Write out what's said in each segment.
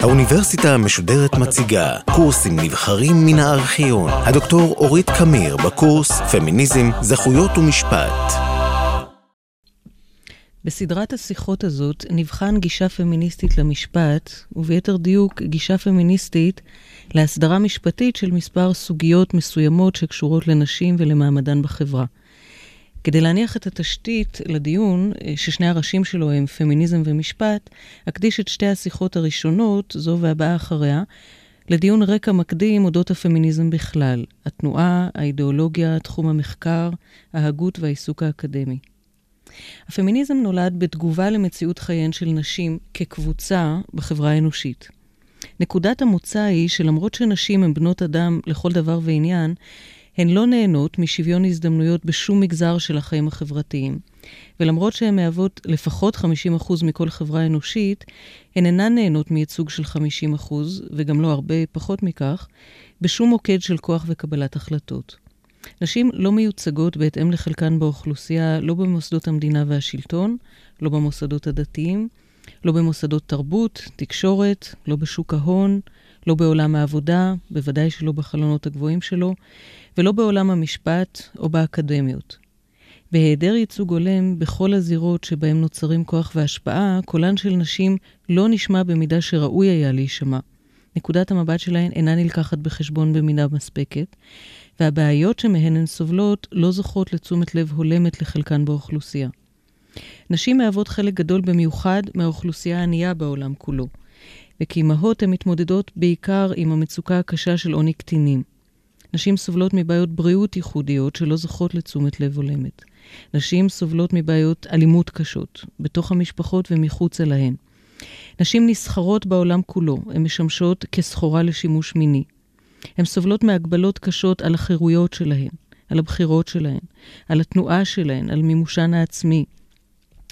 האוניברסיטה המשודרת מציגה קורסים נבחרים מן הארכיון. הדוקטור אורית קמיר בקורס פמיניזם, זכויות ומשפט. בסדרת השיחות הזאת נבחן גישה פמיניסטית למשפט, וביתר דיוק גישה פמיניסטית להסדרה משפטית של מספר סוגיות מסוימות שקשורות לנשים ולמעמדן בחברה. כדי להניח את התשתית לדיון, אה, ששני הראשים שלו הם פמיניזם ומשפט, אקדיש את שתי השיחות הראשונות, זו והבאה אחריה, לדיון רקע מקדים אודות הפמיניזם בכלל, התנועה, האידיאולוגיה, תחום המחקר, ההגות והעיסוק האקדמי. הפמיניזם נולד בתגובה למציאות חייהן של נשים כקבוצה בחברה האנושית. נקודת המוצא היא שלמרות שנשים הן בנות אדם לכל דבר ועניין, הן לא נהנות משוויון הזדמנויות בשום מגזר של החיים החברתיים. ולמרות שהן מהוות לפחות 50% מכל חברה אנושית, הן אינן נהנות מייצוג של 50%, וגם לא הרבה פחות מכך, בשום מוקד של כוח וקבלת החלטות. נשים לא מיוצגות בהתאם לחלקן באוכלוסייה, לא במוסדות המדינה והשלטון, לא במוסדות הדתיים, לא במוסדות תרבות, תקשורת, לא בשוק ההון, לא בעולם העבודה, בוודאי שלא בחלונות הגבוהים שלו, ולא בעולם המשפט או באקדמיות. בהיעדר ייצוג הולם בכל הזירות שבהן נוצרים כוח והשפעה, קולן של נשים לא נשמע במידה שראוי היה להישמע. נקודת המבט שלהן אינה נלקחת בחשבון במידה מספקת, והבעיות שמהן הן סובלות לא זוכות לתשומת לב הולמת לחלקן באוכלוסייה. נשים מהוות חלק גדול במיוחד מהאוכלוסייה הענייה בעולם כולו, וכאימהות הן מתמודדות בעיקר עם המצוקה הקשה של עוני קטינים. נשים סובלות מבעיות בריאות ייחודיות שלא זוכות לתשומת לב הולמת. נשים סובלות מבעיות אלימות קשות, בתוך המשפחות ומחוצה להן. נשים נסחרות בעולם כולו, הן משמשות כסחורה לשימוש מיני. הן סובלות מהגבלות קשות על החירויות שלהן, על הבחירות שלהן, על התנועה שלהן, על מימושן העצמי.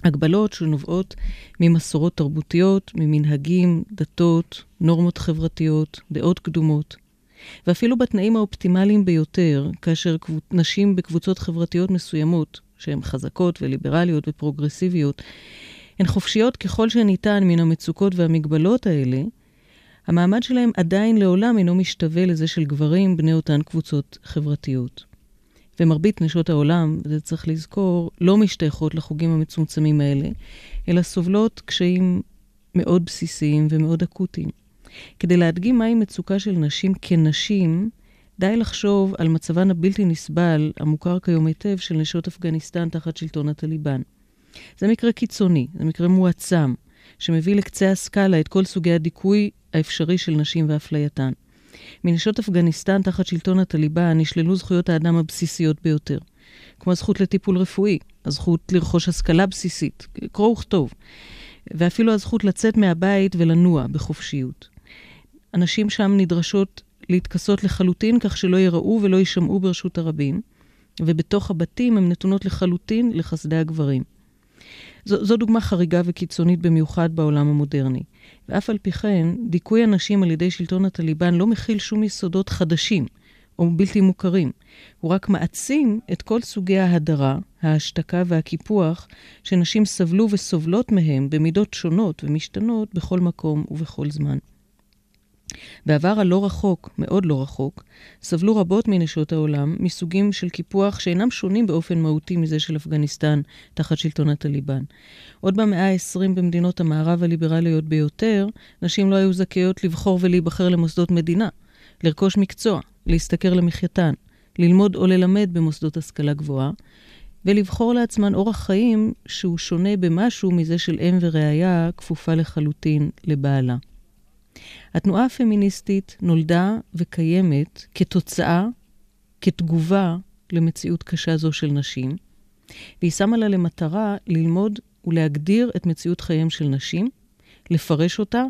הגבלות שנובעות ממסורות תרבותיות, ממנהגים, דתות, נורמות חברתיות, דעות קדומות. ואפילו בתנאים האופטימליים ביותר, כאשר נשים בקבוצות חברתיות מסוימות, שהן חזקות וליברליות ופרוגרסיביות, הן חופשיות ככל שניתן מן המצוקות והמגבלות האלה, המעמד שלהם עדיין לעולם אינו משתווה לזה של גברים בני אותן קבוצות חברתיות. ומרבית נשות העולם, וזה צריך לזכור, לא משתייכות לחוגים המצומצמים האלה, אלא סובלות קשיים מאוד בסיסיים ומאוד אקוטיים. כדי להדגים מהי מצוקה של נשים כנשים, די לחשוב על מצבן הבלתי נסבל, המוכר כיום היטב, של נשות אפגניסטן תחת שלטון הטליבן. זה מקרה קיצוני, זה מקרה מועצם, שמביא לקצה הסקאלה את כל סוגי הדיכוי האפשרי של נשים ואפלייתן. מנשות אפגניסטן תחת שלטון הטליבן נשללו זכויות האדם הבסיסיות ביותר, כמו הזכות לטיפול רפואי, הזכות לרכוש השכלה בסיסית, קרוא וכתוב, ואפילו הזכות לצאת מהבית ולנוע בחופשיות. הנשים שם נדרשות להתכסות לחלוטין כך שלא ייראו ולא יישמעו ברשות הרבים, ובתוך הבתים הן נתונות לחלוטין לחסדי הגברים. זו, זו דוגמה חריגה וקיצונית במיוחד בעולם המודרני. ואף על פי כן, דיכוי הנשים על ידי שלטון הטליבן לא מכיל שום יסודות חדשים או בלתי מוכרים. הוא רק מעצים את כל סוגי ההדרה, ההשתקה והקיפוח שנשים סבלו וסובלות מהם במידות שונות ומשתנות בכל מקום ובכל זמן. בעבר הלא רחוק, מאוד לא רחוק, סבלו רבות מנשות העולם מסוגים של קיפוח שאינם שונים באופן מהותי מזה של אפגניסטן תחת שלטון הטליבן. עוד במאה ה-20 במדינות המערב הליברליות ביותר, נשים לא היו זכאיות לבחור ולהיבחר למוסדות מדינה, לרכוש מקצוע, להשתכר למחייתן, ללמוד או ללמד במוסדות השכלה גבוהה, ולבחור לעצמן אורח חיים שהוא שונה במשהו מזה של אם ורעיה כפופה לחלוטין לבעלה. התנועה הפמיניסטית נולדה וקיימת כתוצאה, כתגובה למציאות קשה זו של נשים, והיא שמה לה למטרה ללמוד ולהגדיר את מציאות חייהם של נשים, לפרש אותה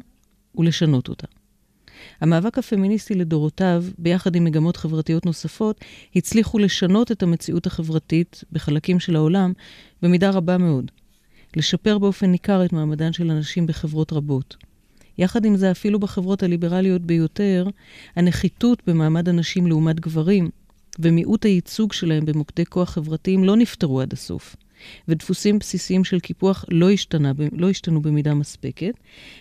ולשנות אותה. המאבק הפמיניסטי לדורותיו, ביחד עם מגמות חברתיות נוספות, הצליחו לשנות את המציאות החברתית בחלקים של העולם במידה רבה מאוד. לשפר באופן ניכר את מעמדן של הנשים בחברות רבות. יחד עם זה, אפילו בחברות הליברליות ביותר, הנחיתות במעמד הנשים לעומת גברים ומיעוט הייצוג שלהם במוקדי כוח חברתיים לא נפתרו עד הסוף. ודפוסים בסיסיים של קיפוח לא, השתנה, לא השתנו במידה מספקת,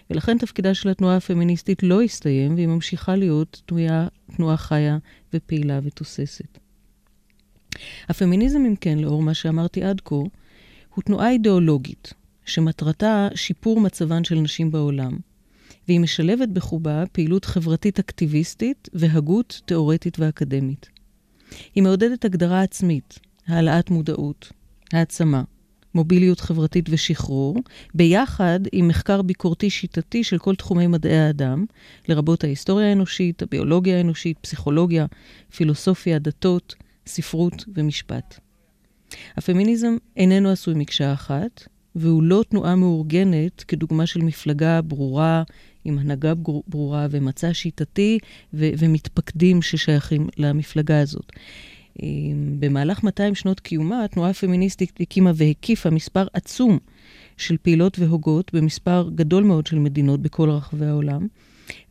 ולכן תפקידה של התנועה הפמיניסטית לא הסתיים, והיא ממשיכה להיות תנועה, תנועה חיה ופעילה ותוססת. הפמיניזם, אם כן, לאור מה שאמרתי עד כה, הוא תנועה אידיאולוגית, שמטרתה שיפור מצבן של נשים בעולם, והיא משלבת בחובה פעילות חברתית אקטיביסטית והגות תאורטית ואקדמית. היא מעודדת הגדרה עצמית, העלאת מודעות, העצמה, מוביליות חברתית ושחרור, ביחד עם מחקר ביקורתי שיטתי של כל תחומי מדעי האדם, לרבות ההיסטוריה האנושית, הביולוגיה האנושית, פסיכולוגיה, פילוסופיה, דתות, ספרות ומשפט. הפמיניזם איננו עשוי מקשה אחת, והוא לא תנועה מאורגנת כדוגמה של מפלגה ברורה, עם הנהגה ברורה ומצע שיטתי ו- ומתפקדים ששייכים למפלגה הזאת. במהלך 200 שנות קיומה, התנועה הפמיניסטית הקימה והקיפה מספר עצום של פעילות והוגות במספר גדול מאוד של מדינות בכל רחבי העולם,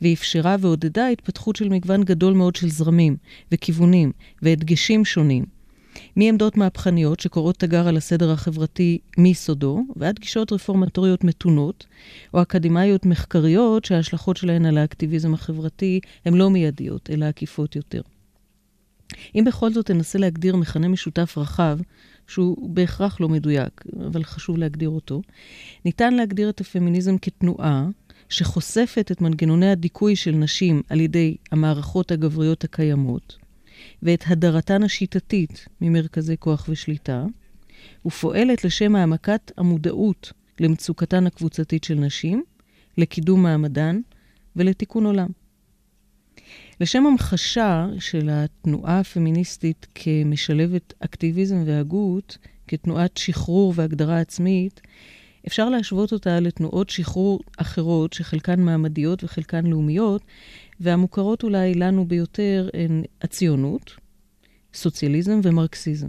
ואפשרה ועודדה התפתחות של מגוון גדול מאוד של זרמים וכיוונים והדגשים שונים. מעמדות מהפכניות שקוראות תגר על הסדר החברתי מיסודו, ועד גישות רפורמטוריות מתונות, או אקדמאיות מחקריות שההשלכות שלהן על האקטיביזם החברתי הן לא מיידיות, אלא עקיפות יותר. אם בכל זאת תנסה להגדיר מכנה משותף רחב, שהוא בהכרח לא מדויק, אבל חשוב להגדיר אותו, ניתן להגדיר את הפמיניזם כתנועה שחושפת את מנגנוני הדיכוי של נשים על ידי המערכות הגבריות הקיימות, ואת הדרתן השיטתית ממרכזי כוח ושליטה, ופועלת לשם העמקת המודעות למצוקתן הקבוצתית של נשים, לקידום מעמדן ולתיקון עולם. לשם המחשה של התנועה הפמיניסטית כמשלבת אקטיביזם והגות, כתנועת שחרור והגדרה עצמית, אפשר להשוות אותה לתנועות שחרור אחרות, שחלקן מעמדיות וחלקן לאומיות, והמוכרות אולי לנו ביותר הן הציונות, סוציאליזם ומרקסיזם.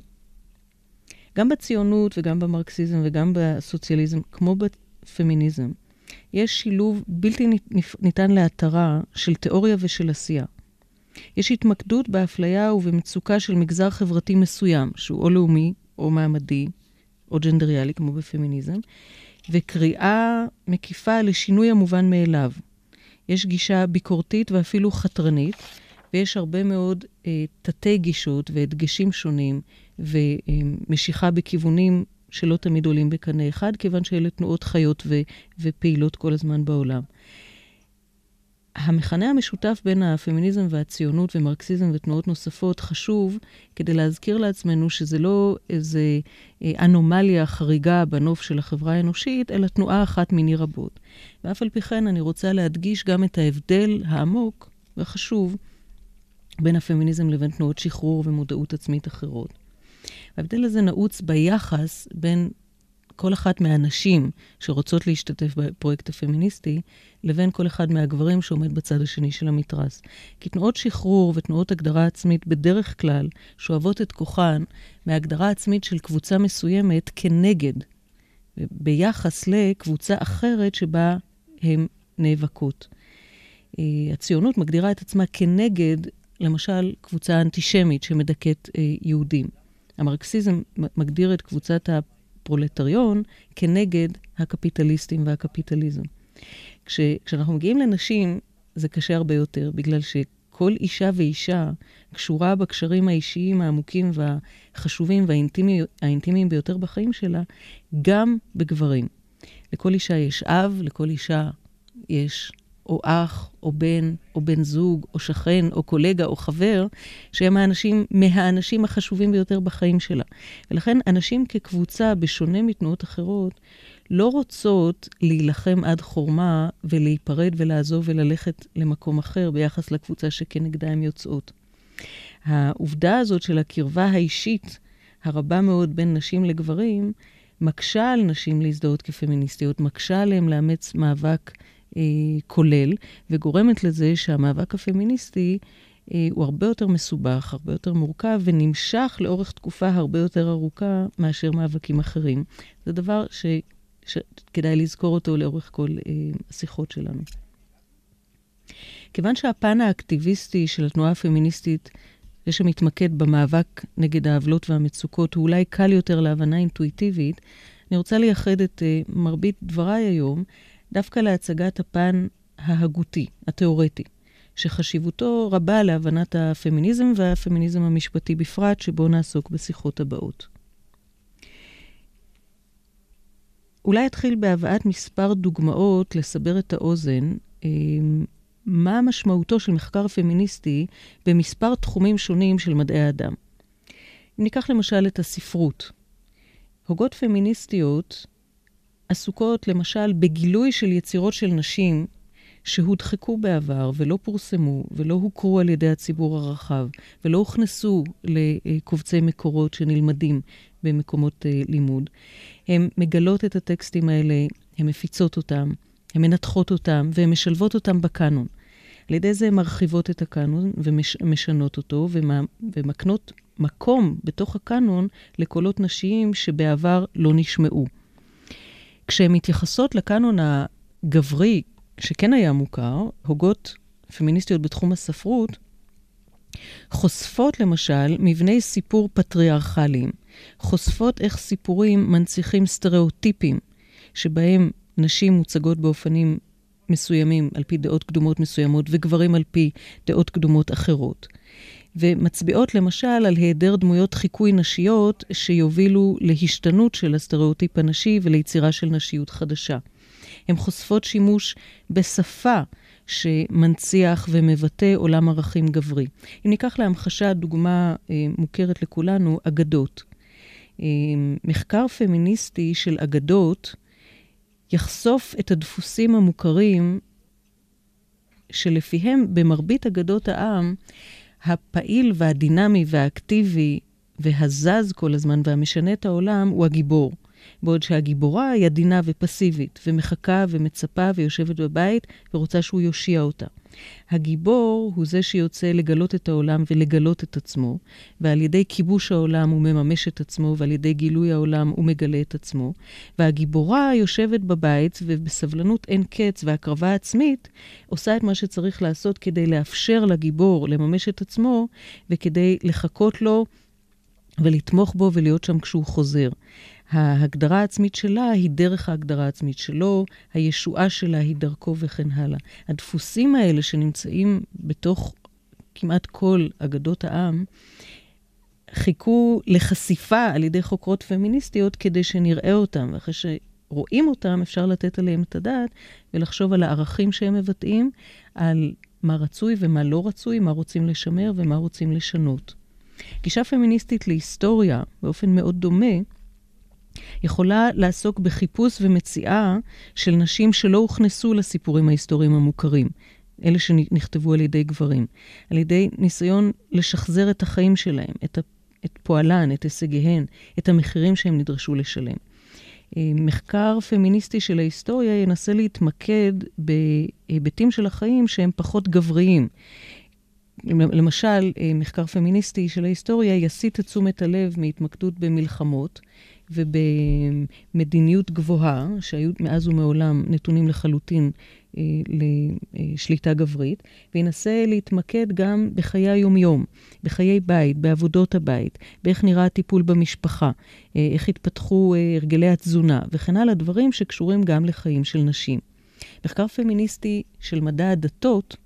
גם בציונות וגם במרקסיזם וגם בסוציאליזם, כמו בפמיניזם, יש שילוב בלתי ניתן להתרה של תיאוריה ושל עשייה. יש התמקדות באפליה ובמצוקה של מגזר חברתי מסוים, שהוא או לאומי, או מעמדי, או ג'נדריאלי, כמו בפמיניזם, וקריאה מקיפה לשינוי המובן מאליו. יש גישה ביקורתית ואפילו חתרנית, ויש הרבה מאוד אה, תתי גישות והדגשים שונים, ומשיכה בכיוונים שלא תמיד עולים בקנה אחד, כיוון שאלה תנועות חיות ו- ופעילות כל הזמן בעולם. המכנה המשותף בין הפמיניזם והציונות ומרקסיזם ותנועות נוספות חשוב כדי להזכיר לעצמנו שזה לא איזה אה, אנומליה חריגה בנוף של החברה האנושית, אלא תנועה אחת מיני רבות. ואף על פי כן אני רוצה להדגיש גם את ההבדל העמוק והחשוב בין הפמיניזם לבין תנועות שחרור ומודעות עצמית אחרות. ההבדל הזה נעוץ ביחס בין כל אחת מהנשים שרוצות להשתתף בפרויקט הפמיניסטי, לבין כל אחד מהגברים שעומד בצד השני של המתרס. כי תנועות שחרור ותנועות הגדרה עצמית בדרך כלל שואבות את כוחן מהגדרה עצמית של קבוצה מסוימת כנגד, ביחס לקבוצה אחרת שבה הן נאבקות. אה, הציונות מגדירה את עצמה כנגד, למשל, קבוצה אנטישמית שמדכאת אה, יהודים. המרקסיזם מגדיר את קבוצת הפרולטריון כנגד הקפיטליסטים והקפיטליזם. כש, כשאנחנו מגיעים לנשים, זה קשה הרבה יותר, בגלל שכל אישה ואישה קשורה בקשרים האישיים העמוקים והחשובים והאינטימיים ביותר בחיים שלה, גם בגברים. לכל אישה יש אב, לכל אישה יש או אח, או בן, או בן זוג, או שכן, או קולגה, או חבר, שהם האנשים, מהאנשים החשובים ביותר בחיים שלה. ולכן אנשים כקבוצה, בשונה מתנועות אחרות, לא רוצות להילחם עד חורמה ולהיפרד ולעזוב וללכת למקום אחר ביחס לקבוצה שכנגדה הן יוצאות. העובדה הזאת של הקרבה האישית הרבה מאוד בין נשים לגברים, מקשה על נשים להזדהות כפמיניסטיות, מקשה עליהן לאמץ מאבק כולל, וגורמת לזה שהמאבק הפמיניסטי אה, הוא הרבה יותר מסובך, הרבה יותר מורכב, ונמשך לאורך תקופה הרבה יותר ארוכה מאשר מאבקים אחרים. זה דבר ש, שכדאי לזכור אותו לאורך כל אה, השיחות שלנו. כיוון שהפן האקטיביסטי של התנועה הפמיניסטית זה שמתמקד במאבק נגד העוולות והמצוקות, הוא אולי קל יותר להבנה אינטואיטיבית, אני רוצה לייחד את uh, מרבית דבריי היום דווקא להצגת הפן ההגותי, התיאורטי, שחשיבותו רבה להבנת הפמיניזם והפמיניזם המשפטי בפרט, שבו נעסוק בשיחות הבאות. אולי אתחיל בהבאת מספר דוגמאות לסבר את האוזן, אה, מה משמעותו של מחקר פמיניסטי במספר תחומים שונים של מדעי האדם. אם ניקח למשל את הספרות, הוגות פמיניסטיות עסוקות למשל בגילוי של יצירות של נשים שהודחקו בעבר ולא פורסמו ולא הוכרו על ידי הציבור הרחב ולא הוכנסו לקובצי מקורות שנלמדים במקומות uh, לימוד. הן מגלות את הטקסטים האלה, הן מפיצות אותם, הן מנתחות אותם והן משלבות אותם בקאנון. על ידי זה הן מרחיבות את הקאנון ומשנות אותו ומקנות מקום בתוך הקאנון לקולות נשיים שבעבר לא נשמעו. כשהן מתייחסות לקאנון הגברי, שכן היה מוכר, הוגות פמיניסטיות בתחום הספרות, חושפות למשל מבני סיפור פטריארכליים, חושפות איך סיפורים מנציחים סטריאוטיפים, שבהם נשים מוצגות באופנים מסוימים על פי דעות קדומות מסוימות, וגברים על פי דעות קדומות אחרות. ומצביעות למשל על היעדר דמויות חיקוי נשיות שיובילו להשתנות של הסטריאוטיפ הנשי וליצירה של נשיות חדשה. הן חושפות שימוש בשפה שמנציח ומבטא עולם ערכים גברי. אם ניקח להמחשה דוגמה אה, מוכרת לכולנו, אגדות. אה, מחקר פמיניסטי של אגדות יחשוף את הדפוסים המוכרים שלפיהם במרבית אגדות העם, הפעיל והדינמי והאקטיבי והזז כל הזמן והמשנה את העולם הוא הגיבור. בעוד שהגיבורה היא עדינה ופסיבית, ומחכה ומצפה ויושבת בבית ורוצה שהוא יושיע אותה. הגיבור הוא זה שיוצא לגלות את העולם ולגלות את עצמו, ועל ידי כיבוש העולם הוא מממש את עצמו, ועל ידי גילוי העולם הוא מגלה את עצמו. והגיבורה יושבת בבית ובסבלנות אין קץ והקרבה עצמית, עושה את מה שצריך לעשות כדי לאפשר לגיבור לממש את עצמו, וכדי לחכות לו ולתמוך בו ולהיות שם כשהוא חוזר. ההגדרה העצמית שלה היא דרך ההגדרה העצמית שלו, הישועה שלה היא דרכו וכן הלאה. הדפוסים האלה שנמצאים בתוך כמעט כל אגדות העם, חיכו לחשיפה על ידי חוקרות פמיניסטיות כדי שנראה אותם, ואחרי שרואים אותם אפשר לתת עליהם את הדעת ולחשוב על הערכים שהם מבטאים, על מה רצוי ומה לא רצוי, מה רוצים לשמר ומה רוצים לשנות. גישה פמיניסטית להיסטוריה, באופן מאוד דומה, יכולה לעסוק בחיפוש ומציאה של נשים שלא הוכנסו לסיפורים ההיסטוריים המוכרים, אלה שנכתבו על ידי גברים, על ידי ניסיון לשחזר את החיים שלהם, את, את פועלן, את הישגיהן, את המחירים שהם נדרשו לשלם. אה, מחקר פמיניסטי של ההיסטוריה ינסה להתמקד בהיבטים של החיים שהם פחות גבריים. למשל, אה, מחקר פמיניסטי של ההיסטוריה יסיט את תשומת הלב מהתמקדות במלחמות ובמדיניות גבוהה, שהיו מאז ומעולם נתונים לחלוטין אה, לשליטה גברית, וינסה להתמקד גם בחיי היומיום, בחיי בית, בעבודות הבית, באיך נראה הטיפול במשפחה, אה, איך התפתחו אה, הרגלי התזונה, וכן הלאה, דברים שקשורים גם לחיים של נשים. מחקר פמיניסטי של מדע הדתות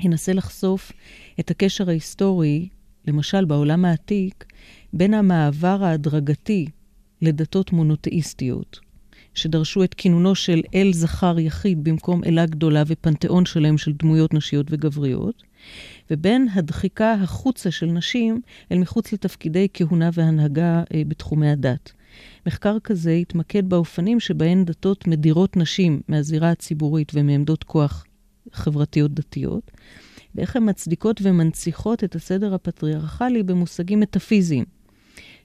ינסה לחשוף את הקשר ההיסטורי, למשל בעולם העתיק, בין המעבר ההדרגתי לדתות מונותאיסטיות, שדרשו את כינונו של אל זכר יחיד במקום אלה גדולה ופנתיאון שלם של דמויות נשיות וגבריות, ובין הדחיקה החוצה של נשים אל מחוץ לתפקידי כהונה והנהגה אה, בתחומי הדת. מחקר כזה התמקד באופנים שבהן דתות מדירות נשים מהזירה הציבורית ומעמדות כוח חברתיות דתיות, ואיך הן מצדיקות ומנציחות את הסדר הפטריארכלי במושגים מטאפיזיים,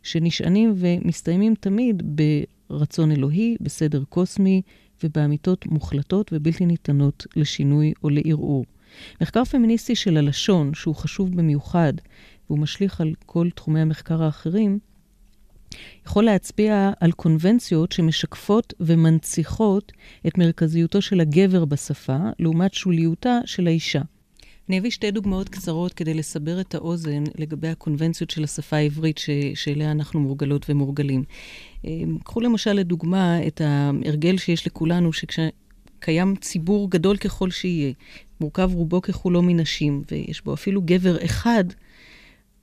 שנשענים ומסתיימים תמיד ברצון אלוהי, בסדר קוסמי ובאמיתות מוחלטות ובלתי ניתנות לשינוי או לערעור. מחקר פמיניסטי של הלשון, שהוא חשוב במיוחד, והוא משליך על כל תחומי המחקר האחרים, יכול להצביע על קונבנציות שמשקפות ומנציחות את מרכזיותו של הגבר בשפה, לעומת שוליותה של האישה. אני אביא שתי דוגמאות קצרות כדי לסבר את האוזן לגבי הקונבנציות של השפה העברית ש... שאליה אנחנו מורגלות ומורגלים. אמ, קחו למשל לדוגמה את ההרגל שיש לכולנו, שכשקיים ציבור גדול ככל שיהיה, מורכב רובו ככולו מנשים, ויש בו אפילו גבר אחד,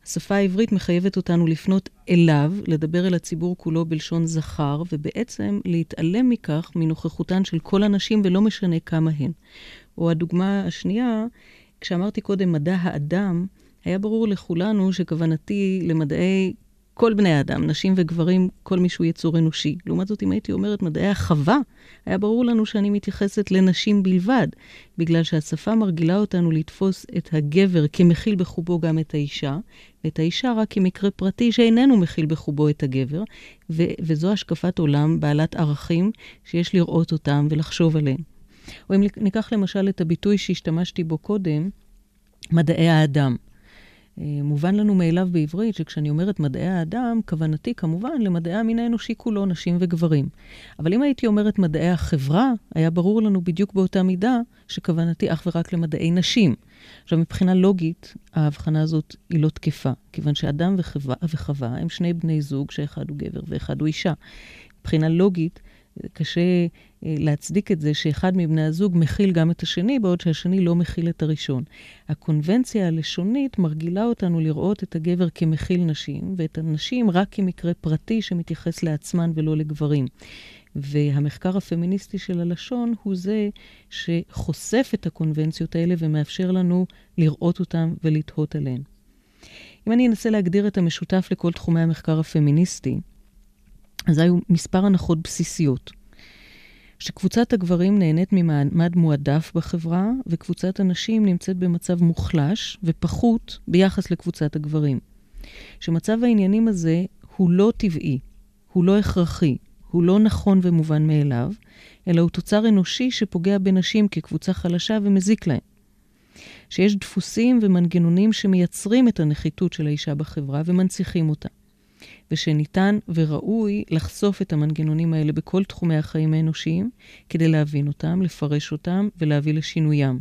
השפה העברית מחייבת אותנו לפנות אליו, לדבר אל הציבור כולו בלשון זכר, ובעצם להתעלם מכך מנוכחותן של כל הנשים, ולא משנה כמה הן. או הדוגמה השנייה, כשאמרתי קודם מדע האדם, היה ברור לכולנו שכוונתי למדעי כל בני האדם, נשים וגברים, כל מי שהוא יצור אנושי. לעומת זאת, אם הייתי אומרת מדעי החווה, היה ברור לנו שאני מתייחסת לנשים בלבד, בגלל שהשפה מרגילה אותנו לתפוס את הגבר כמכיל בחובו גם את האישה, ואת האישה רק כמקרה פרטי שאיננו מכיל בחובו את הגבר, ו- וזו השקפת עולם בעלת ערכים שיש לראות אותם ולחשוב עליהם. או אם ניקח למשל את הביטוי שהשתמשתי בו קודם, מדעי האדם. אה, מובן לנו מאליו בעברית שכשאני אומרת מדעי האדם, כוונתי כמובן למדעי המין האנושי כולו, נשים וגברים. אבל אם הייתי אומרת מדעי החברה, היה ברור לנו בדיוק באותה מידה שכוונתי אך ורק למדעי נשים. עכשיו, מבחינה לוגית, ההבחנה הזאת היא לא תקפה, כיוון שאדם וחווה, וחווה הם שני בני זוג, שאחד הוא גבר ואחד הוא אישה. מבחינה לוגית, קשה להצדיק את זה שאחד מבני הזוג מכיל גם את השני, בעוד שהשני לא מכיל את הראשון. הקונבנציה הלשונית מרגילה אותנו לראות את הגבר כמכיל נשים, ואת הנשים רק כמקרה פרטי שמתייחס לעצמן ולא לגברים. והמחקר הפמיניסטי של הלשון הוא זה שחושף את הקונבנציות האלה ומאפשר לנו לראות אותן ולתהות עליהן. אם אני אנסה להגדיר את המשותף לכל תחומי המחקר הפמיניסטי, אז היו מספר הנחות בסיסיות. שקבוצת הגברים נהנית ממעמד מועדף בחברה, וקבוצת הנשים נמצאת במצב מוחלש ופחות ביחס לקבוצת הגברים. שמצב העניינים הזה הוא לא טבעי, הוא לא הכרחי, הוא לא נכון ומובן מאליו, אלא הוא תוצר אנושי שפוגע בנשים כקבוצה חלשה ומזיק להן. שיש דפוסים ומנגנונים שמייצרים את הנחיתות של האישה בחברה ומנציחים אותה. ושניתן וראוי לחשוף את המנגנונים האלה בכל תחומי החיים האנושיים, כדי להבין אותם, לפרש אותם ולהביא לשינוים.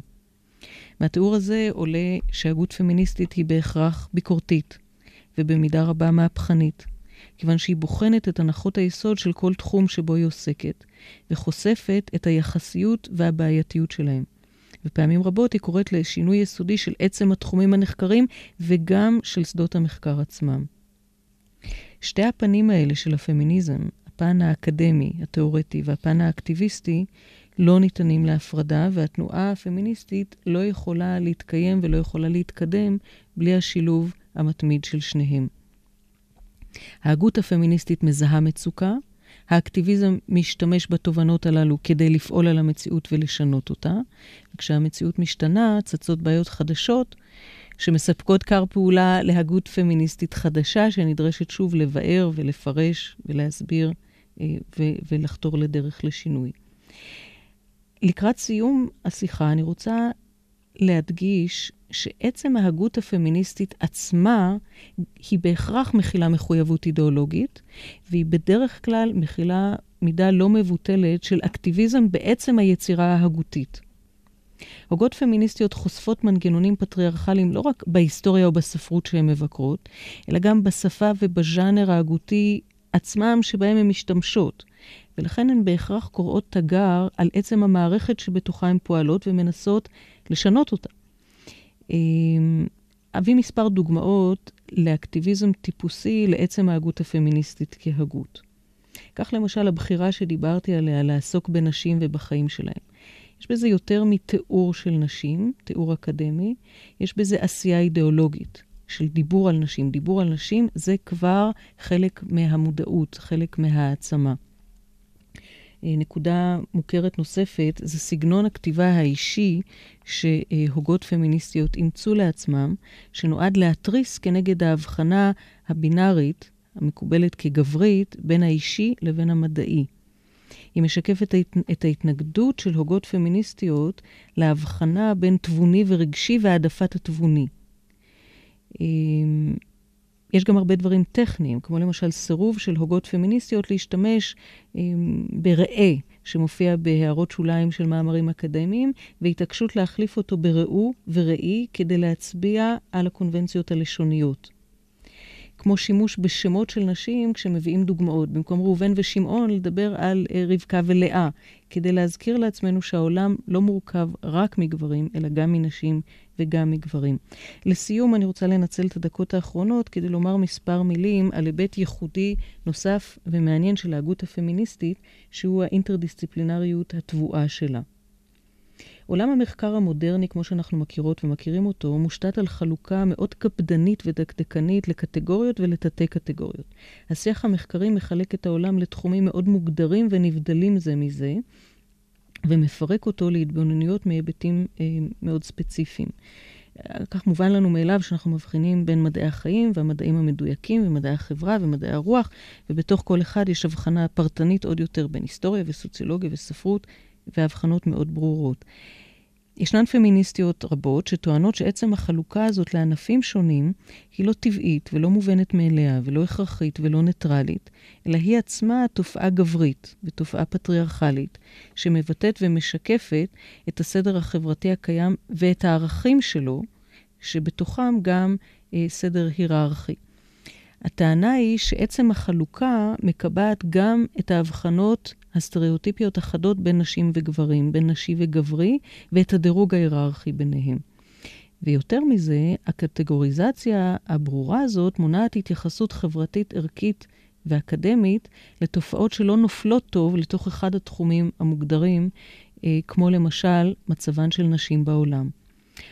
מהתיאור הזה עולה שהגות פמיניסטית היא בהכרח ביקורתית, ובמידה רבה מהפכנית, כיוון שהיא בוחנת את הנחות היסוד של כל תחום שבו היא עוסקת, וחושפת את היחסיות והבעייתיות שלהם. ופעמים רבות היא קוראת לשינוי יסודי של עצם התחומים הנחקרים וגם של שדות המחקר עצמם. שתי הפנים האלה של הפמיניזם, הפן האקדמי, התיאורטי, והפן האקטיביסטי, לא ניתנים להפרדה, והתנועה הפמיניסטית לא יכולה להתקיים ולא יכולה להתקדם בלי השילוב המתמיד של שניהם. ההגות הפמיניסטית מזהה מצוקה, האקטיביזם משתמש בתובנות הללו כדי לפעול על המציאות ולשנות אותה, וכשהמציאות משתנה, צצות בעיות חדשות שמספקות כר פעולה להגות פמיניסטית חדשה, שנדרשת שוב לבאר ולפרש ולהסביר אה, ו- ולחתור לדרך לשינוי. לקראת סיום השיחה, אני רוצה להדגיש שעצם ההגות הפמיניסטית עצמה היא בהכרח מכילה מחויבות אידיאולוגית, והיא בדרך כלל מכילה מידה לא מבוטלת של אקטיביזם בעצם היצירה ההגותית. הוגות פמיניסטיות חושפות מנגנונים פטריארכליים לא רק בהיסטוריה או בספרות שהן מבקרות, אלא גם בשפה ובז'אנר ההגותי עצמם שבהם הן משתמשות. ולכן הן בהכרח קוראות תגר על עצם המערכת שבתוכה הן פועלות ומנסות לשנות אותה. אמ, אביא מספר דוגמאות לאקטיביזם טיפוסי לעצם ההגות הפמיניסטית כהגות. כך למשל הבחירה שדיברתי עליה לעסוק בנשים ובחיים שלהם. יש בזה יותר מתיאור של נשים, תיאור אקדמי, יש בזה עשייה אידיאולוגית של דיבור על נשים. דיבור על נשים זה כבר חלק מהמודעות, חלק מהעצמה. אה, נקודה מוכרת נוספת זה סגנון הכתיבה האישי שהוגות פמיניסטיות אימצו לעצמם, שנועד להתריס כנגד ההבחנה הבינארית, המקובלת כגברית, בין האישי לבין המדעי. היא משקפת את ההתנגדות של הוגות פמיניסטיות להבחנה בין תבוני ורגשי והעדפת התבוני. אמ, יש גם הרבה דברים טכניים, כמו למשל סירוב של הוגות פמיניסטיות להשתמש אמ, בראה, שמופיע בהערות שוליים של מאמרים אקדמיים, והתעקשות להחליף אותו בראו וראי כדי להצביע על הקונבנציות הלשוניות. כמו שימוש בשמות של נשים כשמביאים דוגמאות. במקום ראובן ושמעון, לדבר על uh, רבקה ולאה, כדי להזכיר לעצמנו שהעולם לא מורכב רק מגברים, אלא גם מנשים וגם מגברים. לסיום, אני רוצה לנצל את הדקות האחרונות כדי לומר מספר מילים על היבט ייחודי נוסף ומעניין של ההגות הפמיניסטית, שהוא האינטרדיסציפלינריות הטבועה שלה. עולם המחקר המודרני, כמו שאנחנו מכירות ומכירים אותו, מושתת על חלוקה מאוד קפדנית ודקדקנית לקטגוריות ולתתי-קטגוריות. השיח המחקרי מחלק את העולם לתחומים מאוד מוגדרים ונבדלים זה מזה, ומפרק אותו להתבוננויות מהיבטים אה, מאוד ספציפיים. כך מובן לנו מאליו שאנחנו מבחינים בין מדעי החיים והמדעים המדויקים ומדעי החברה ומדעי הרוח, ובתוך כל אחד יש הבחנה פרטנית עוד יותר בין היסטוריה וסוציולוגיה וספרות, והבחנות מאוד ברורות. ישנן פמיניסטיות רבות שטוענות שעצם החלוקה הזאת לענפים שונים היא לא טבעית ולא מובנת מאליה ולא הכרחית ולא ניטרלית, אלא היא עצמה תופעה גברית ותופעה פטריארכלית, שמבטאת ומשקפת את הסדר החברתי הקיים ואת הערכים שלו, שבתוכם גם אה, סדר היררכי. הטענה היא שעצם החלוקה מקבעת גם את ההבחנות הסטריאוטיפיות החדות בין נשים וגברים, בין נשי וגברי, ואת הדירוג ההיררכי ביניהם. ויותר מזה, הקטגוריזציה הברורה הזאת מונעת התייחסות חברתית, ערכית ואקדמית לתופעות שלא נופלות טוב לתוך אחד התחומים המוגדרים, אה, כמו למשל מצבן של נשים בעולם.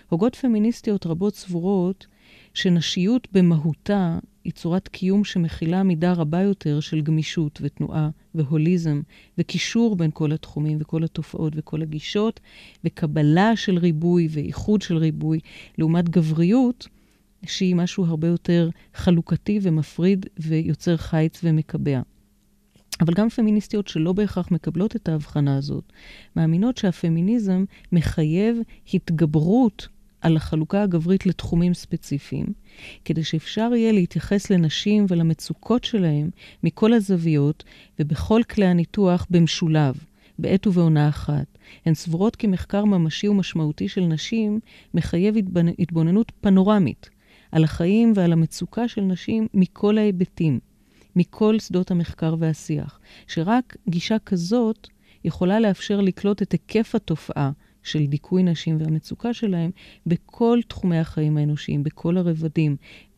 הוגות פמיניסטיות רבות סבורות שנשיות במהותה היא צורת קיום שמכילה מידה רבה יותר של גמישות ותנועה והוליזם וקישור בין כל התחומים וכל התופעות וכל הגישות וקבלה של ריבוי ואיחוד של ריבוי, לעומת גבריות שהיא משהו הרבה יותר חלוקתי ומפריד ויוצר חיץ ומקבע. אבל גם פמיניסטיות שלא בהכרח מקבלות את ההבחנה הזאת, מאמינות שהפמיניזם מחייב התגברות על החלוקה הגברית לתחומים ספציפיים, כדי שאפשר יהיה להתייחס לנשים ולמצוקות שלהם מכל הזוויות ובכל כלי הניתוח במשולב, בעת ובעונה אחת. הן סבורות כי מחקר ממשי ומשמעותי של נשים מחייב התבוננות פנורמית על החיים ועל המצוקה של נשים מכל ההיבטים, מכל שדות המחקר והשיח, שרק גישה כזאת יכולה לאפשר לקלוט את היקף התופעה של דיכוי נשים והמצוקה שלהם בכל תחומי החיים האנושיים, בכל הרבדים,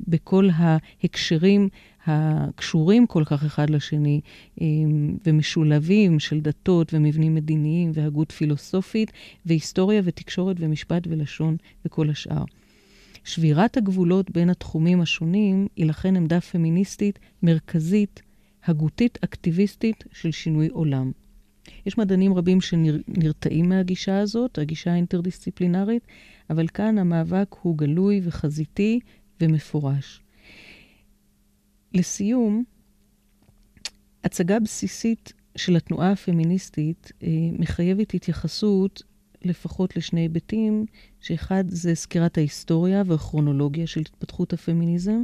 בכל ההקשרים הקשורים כל כך אחד לשני אמ, ומשולבים של דתות ומבנים מדיניים והגות פילוסופית והיסטוריה ותקשורת ומשפט ולשון וכל השאר. שבירת הגבולות בין התחומים השונים היא לכן עמדה פמיניסטית מרכזית, הגותית אקטיביסטית של שינוי עולם. יש מדענים רבים שנרתעים מהגישה הזאת, הגישה האינטרדיסציפלינרית, אבל כאן המאבק הוא גלוי וחזיתי ומפורש. לסיום, הצגה בסיסית של התנועה הפמיניסטית אה, מחייבת התייחסות לפחות לשני היבטים, שאחד זה סקירת ההיסטוריה והכרונולוגיה של התפתחות הפמיניזם,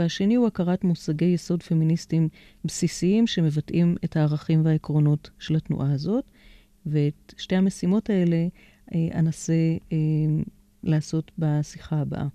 והשני הוא הכרת מושגי יסוד פמיניסטיים בסיסיים שמבטאים את הערכים והעקרונות של התנועה הזאת. ואת שתי המשימות האלה אה, אנסה אה, לעשות בשיחה הבאה.